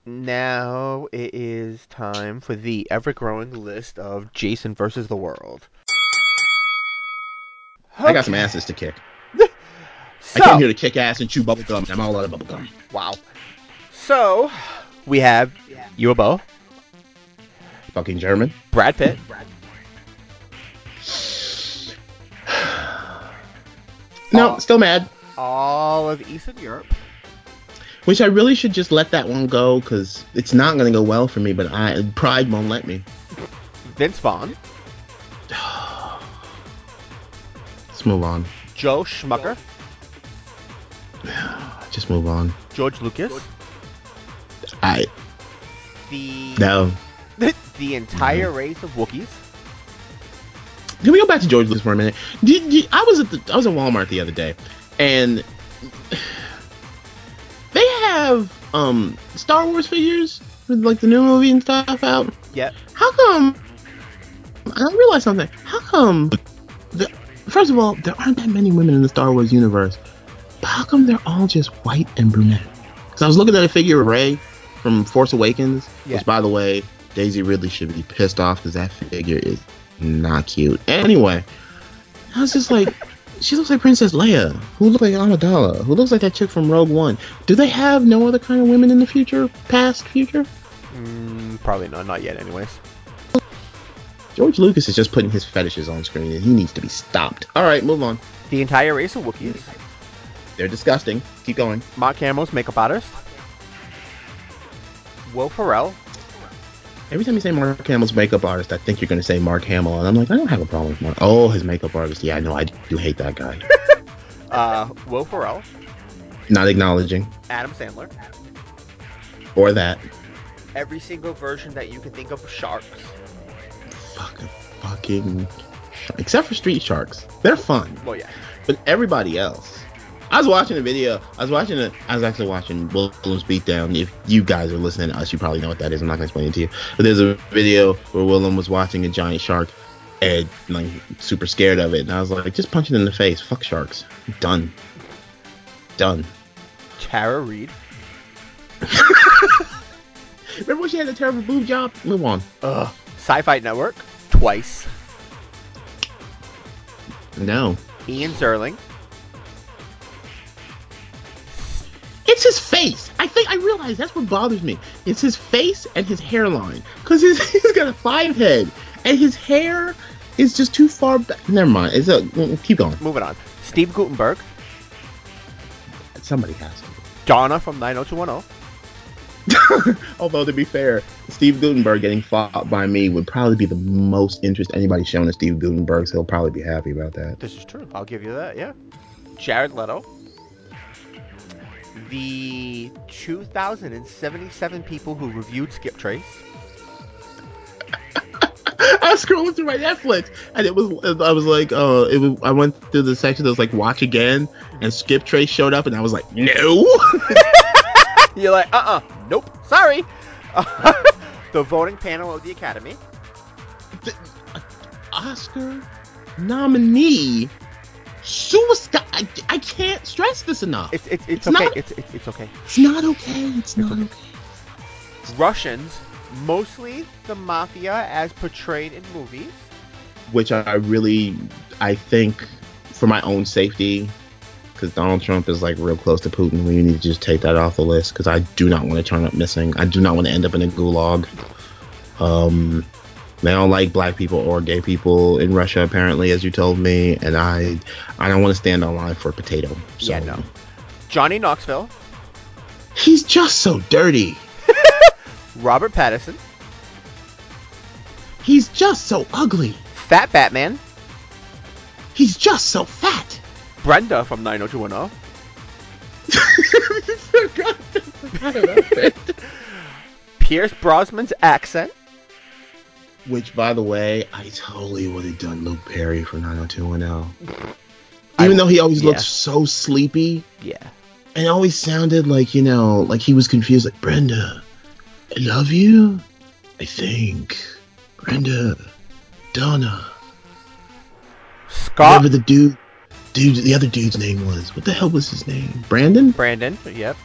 now it is time for the ever-growing list of Jason versus the world. I got some asses to kick. So, *laughs* I came here to kick ass and chew bubble gum, and I'm all out of bubble gum. wow. So, we have you Yubo, Fucking German. Brad Pitt, *sighs* No, Oh. still mad. all of Eastern Europe, Which I really should just let that one go because it's not going to go well for me. But I pride won't let me. Vince Vaughn, *sighs* Let's move on. Joe Schmucker, *sighs* Just move on. George Lucas, I the no. The entire race of Wookiees. Can we go back to George Lucas for a minute? Did, did- I was at the, I was at Walmart the other day, and they have um Star Wars figures with like the new movie and stuff out. Yep. How come? I realized something. How come? The, first of all, there aren't that many women in the Star Wars universe. But how come they're all just white and brunette? Because I was looking at a figure of Rey from Force Awakens, Yeah. which, by the way, Daisy Ridley should be pissed off because that figure is not cute. Anyway, I was just like, she looks like Princess Leia, who looks like Amidala, who looks like that chick from Rogue One. Do they have no other kind of women in the future, past future? Mm, probably not. Not yet. Anyways. George Lucas is just putting his fetishes on screen, and he needs to be stopped. All right, move on. The entire race of Wookiees. They're disgusting. Keep going. Mark Hamill's makeup artist. Will Ferrell. Every time you say Mark Hamill's makeup artist, I think you're going to say Mark Hamill, and I'm like, I don't have a problem with Mark. Oh, his makeup artist. Yeah, I know. I do hate that guy. *laughs* Uh, Will Ferrell. Not acknowledging Adam Sandler. or that. Every single version that you can think of Sharks. Fucking fucking. Except for Street Sharks, they're fun. Well, yeah. But everybody else. I was watching a video. I was watching it. I was actually watching Willem's Beatdown. If you guys are listening to us, you probably know what that is. I'm not gonna explain it to you. But there's a video where Willem was watching a giant shark and like super scared of it. And I was like, just punch it in the face. Fuck sharks. Done. Done. Tara Reid. *laughs* Remember when she had a terrible boob job? Move on. Ugh. Sci-Fi Network. Twice. No. Ian Ziering. It's his face. I think I realize that's what bothers me. It's his face and his hairline. Cause his, *laughs* he's got a five head and his hair is just too far back. Never mind. It's a mm, keep going. Moving on. Steve Guttenberg. Somebody has to. Donna from 90210. *laughs* Although to be fair, Steve Guttenberg getting fought by me would probably be the most interest anybody's shown to Steve Guttenberg, so he'll probably be happy about that. This is true. I'll give you that. Yeah. Jared Leto. The 2,077 people who reviewed Skip Trace. *laughs* I was scrolling through my Netflix and it was I was like, uh, it was I went through the section that was like watch again and Skip Trace showed up and I was like, no. *laughs* You're like, uh-uh, nope, sorry. *laughs* the voting panel of the Academy. Oscar nominee suicide. I, I can't stress this enough. It's it's it's, It's okay. not- It's, it's it's okay. It's not okay. It's not okay. Russians, mostly the mafia as portrayed in movies. Which I really, I think, for my own safety, because Donald Trump is like real close to Putin, we need to just take that off the list. Because I do not want to turn up missing. I do not want to end up in a gulag. Um, they don't like black people or gay people in Russia, apparently, as you told me, and I, I don't want to stand online for a potato. So. Yeah, no. Johnny Knoxville, He's just so dirty. *laughs* Robert Pattinson, He's just so ugly. Fat Batman, He's just so fat. Brenda from 90210, *laughs* *laughs* Pierce Brosnan's accent, Which, by the way, I totally would have done Luke Perry for 90210. I- Even though he always yeah. looked so sleepy yeah. and always sounded like, you know, like he was confused. Like, Brenda, I love you. I think. Brenda, Donna, Scott whatever the dude, dude, the other dude's name was. What the hell was his name? Brandon? Brandon, yep.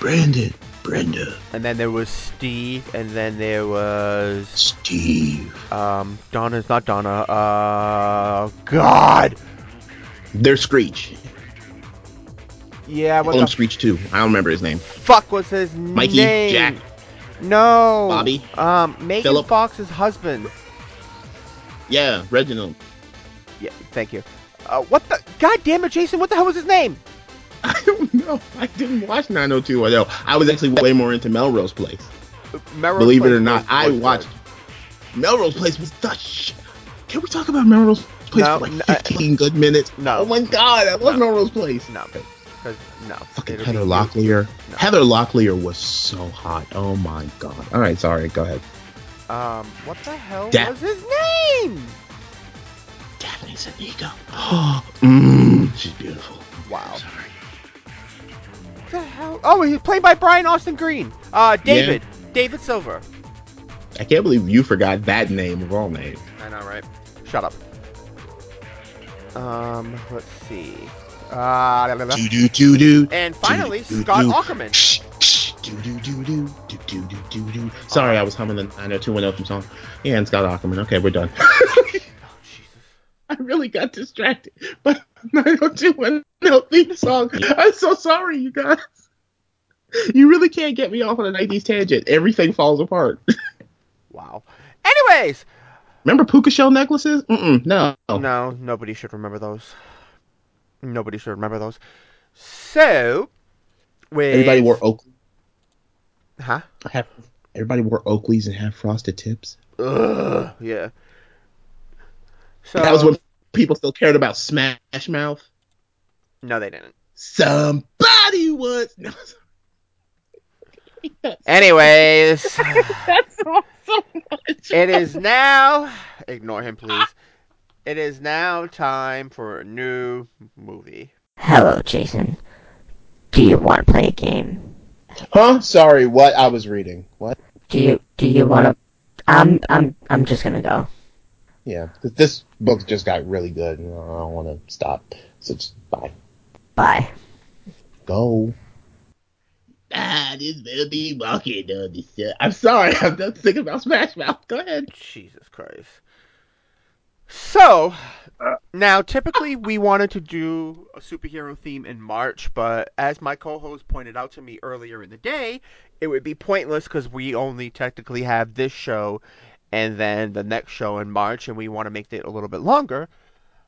Brandon, Brenda, And then there was Steve, and then there was Steve. um Donna's not Donna. Uh, God. They're Screech. Yeah, what Call him the Screech too. I don't remember his name. fuck was his name? Mikey, name? Jack, No. Bobby? Um, Megan Philip? Fox's husband. yeah, Reginald. Yeah, thank you. Uh, what the? God damn it, Jason! What the hell was his name? *laughs* I don't know. I didn't watch 90210. I was actually way more into Melrose Place. Melrose Believe it or not, I watched good. Melrose Place was the sh- Can we talk about Melrose Place No, for like n- I- 15 good minutes? No. Oh my god, I love No. Melrose Place. No, because no. Fucking Heather Locklear. No. Heather Locklear was so hot. Oh my god. All right, sorry. Go ahead. Um, what the hell Da- was his name? Daphne Zuniga. *gasps* mm, she's beautiful. Wow. Sorry. The hell? Oh, he's played by Brian Austin Green. Uh, David. David Silver. I can't believe you forgot that name of all names. I know, right? Shut up. Um, let's see. Uh. Do do do do. and finally, Do, do, Scott do. Aukerman. Psh, psh, do do do do do do do. Sorry, I was humming the 90210 theme song. Yeah, and Scott Aukerman. Okay, we're done. *laughs* *laughs* I really got distracted by 90210 theme song. I'm so sorry, you guys. You really can't get me off on a 90s tangent. Everything falls apart. *laughs* Wow. Anyways, Remember puka shell necklaces? Mm-mm, no. no, nobody should remember those. Nobody should remember those. So, with Everybody wore Oakley. huh? Have, everybody wore Oakleys and had frosted tips. Ugh, yeah. So that was when people still cared about Smash Mouth. no, they didn't. Somebody was. *laughs* No. Anyways, *laughs* That's all so much. it is now. Ignore him, please. It is now time for a new movie. Hello, Jason. Do you want to play a game? Huh? Sorry, what? I was reading. What? Do you do you want to? I'm I'm I'm just gonna go. Yeah, 'cause this book just got really good, and I don't want to stop. So just bye. Bye. Go. Ah, this will be walking on the set. I'm sorry, *laughs* I'm done thinking about Smash Mouth. Go ahead. Jesus Christ. So, now typically we wanted to do a superhero theme in March, but as my co host pointed out to me earlier in the day, it would be pointless because we only technically have this show and then the next show in March, and we want to make it a little bit longer.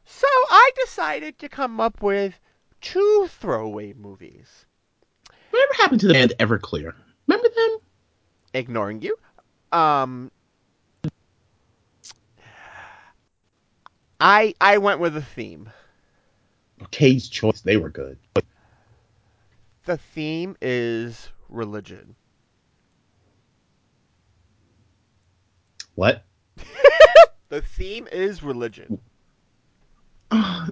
So, I decided to come up with two throwaway movies. Whatever happened to the band Everclear? Remember them? Ignoring you. Um, I I went with a theme. K's Choice. They were good. The theme is religion. What? The theme is religion. Oh,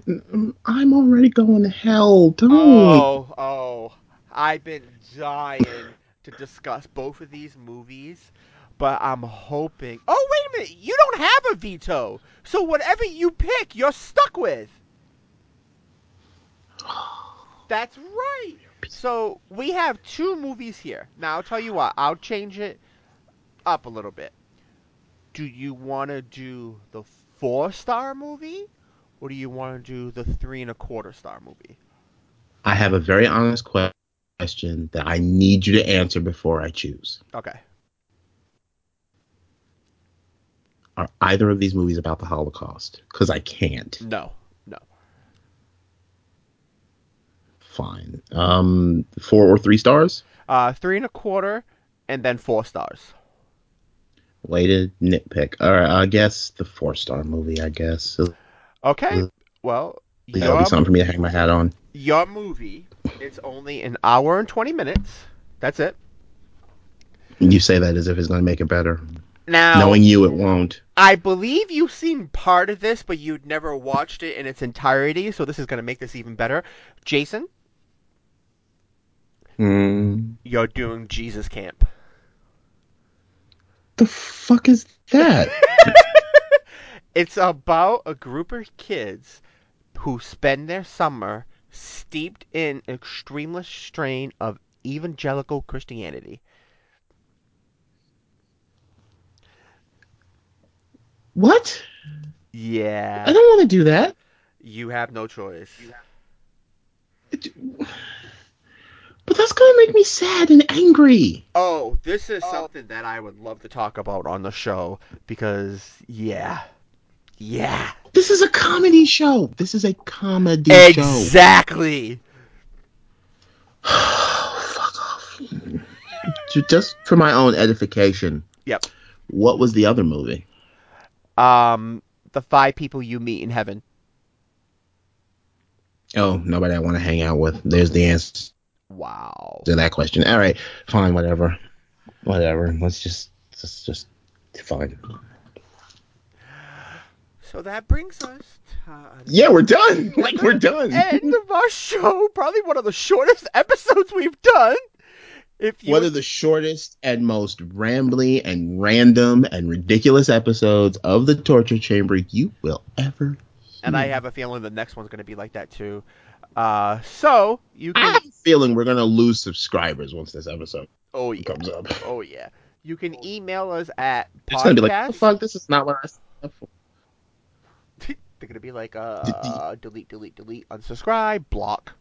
I'm already going to hell. Don't. Oh, oh. I've been dying to discuss both of these movies, but I'm hoping. Oh, wait a minute. You don't have a veto. So whatever you pick, you're stuck with. That's right. So we have two movies here. Now, I'll tell you what, I'll change it up a little bit. Do you want to do the four star movie, or do you want to do the three and a quarter star movie? I have a very honest question that I need you to answer before I choose. Okay. Are either of these movies about the Holocaust? Because I can't. No. No. Fine. Um, four or three stars? Uh, three and a quarter, and then four stars. Way to nitpick. All right, I guess the four star movie. I guess Okay. Well, that'll be something for me to hang my hat on. your movie, it's only an hour and 20 minutes. That's it. You say that as if it's going to make it better. Now, Knowing you, it won't. I believe you've seen part of this, but you'd never watched it in its entirety, so this is going to make this even better. Jason, Hmm. you're doing Jesus Camp. The fuck is that? *laughs* It's about a group of kids who spend their summer steeped in extremest strain of evangelical Christianity. what? Yeah. I don't want to do that. You have no choice. It- But that's going to make me sad and angry. Oh, this is something that I would love to talk about on the show because, yeah. Yeah. This is a comedy show. This is a comedy show. Exactly. *sighs* Fuck off. Just for my own edification. Yep. What was the other movie? Um, the five people you meet in heaven. Oh, nobody I want to hang out with. There's the answer Wow. to that question. All right, fine, whatever, whatever. Let's just, just, just fine. So that brings us to Yeah, we're done. *laughs* Like we're done. end of our show. Probably one of the shortest *laughs* episodes we've done. If you One of the shortest and most rambly and random and ridiculous episodes of the torture chamber you will ever. and I have a feeling the next one's going to be like that too. Uh, so you I can. have a feeling we're gonna lose subscribers once this episode Oh yeah. comes up. Oh yeah. You can email us at It's gonna be like, podcast. Fuck, this is not what I signed. *laughs* They're gonna be like, uh, delete, delete, delete, unsubscribe, block.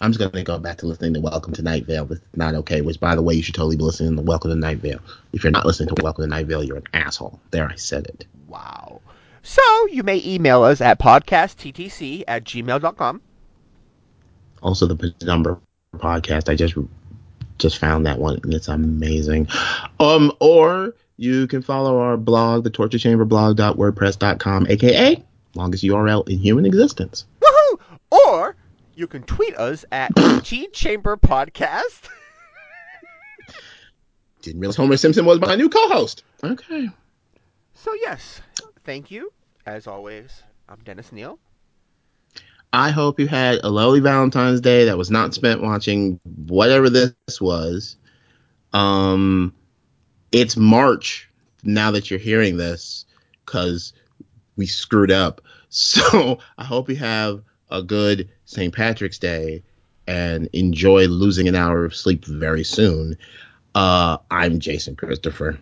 I'm just gonna go back to listening to Welcome to Night Vale. Is not okay. Which, by the way, you should totally be listening to Welcome to Night Vale. If you're not listening to Welcome to Night Vale, you're an asshole. There, I said it. Wow. So you may email us at podcastttc at gmail.com. Also, the number podcast. I just just found that one, and it's amazing. Um, or you can follow our blog, the Torture Chamber blog.wordpress.com, aka longest URL in human existence. Woohoo! Or you can tweet us at *laughs* G Chamber Podcast. Didn't realize Homer Simpson was my new co-host. Okay. So yes, thank you. As always, I'm Dennis Neal. I hope you had a lovely Valentine's Day that was not spent watching whatever this was. Um, it's March now that you're hearing this because we screwed up. *laughs* So I hope you have a good St. Patrick's Day and enjoy losing an hour of sleep very soon. Uh, I'm Jason Christopher.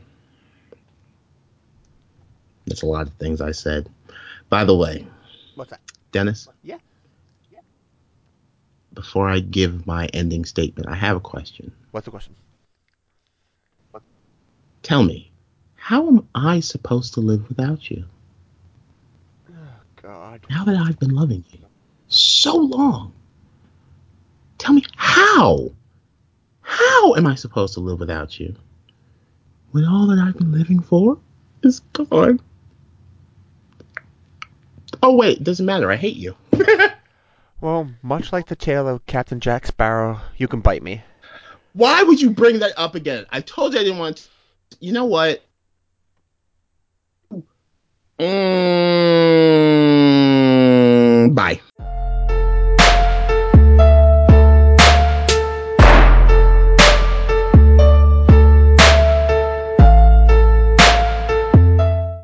That's a lot of things I said. By the way, What's that? Dennis. Yeah. yeah. Before I give my ending statement, I have a question. What's the question? What? Tell me, how am I supposed to live without you? God. Now that I've been loving you so long, tell me how? How am I supposed to live without you? When all that I've been living for is gone oh wait, doesn't matter, I hate you. *laughs* well, much like the tale of Captain Jack Sparrow, you can bite me. Why would you bring that up again? I told you I didn't want to. You know what? Mm, bye.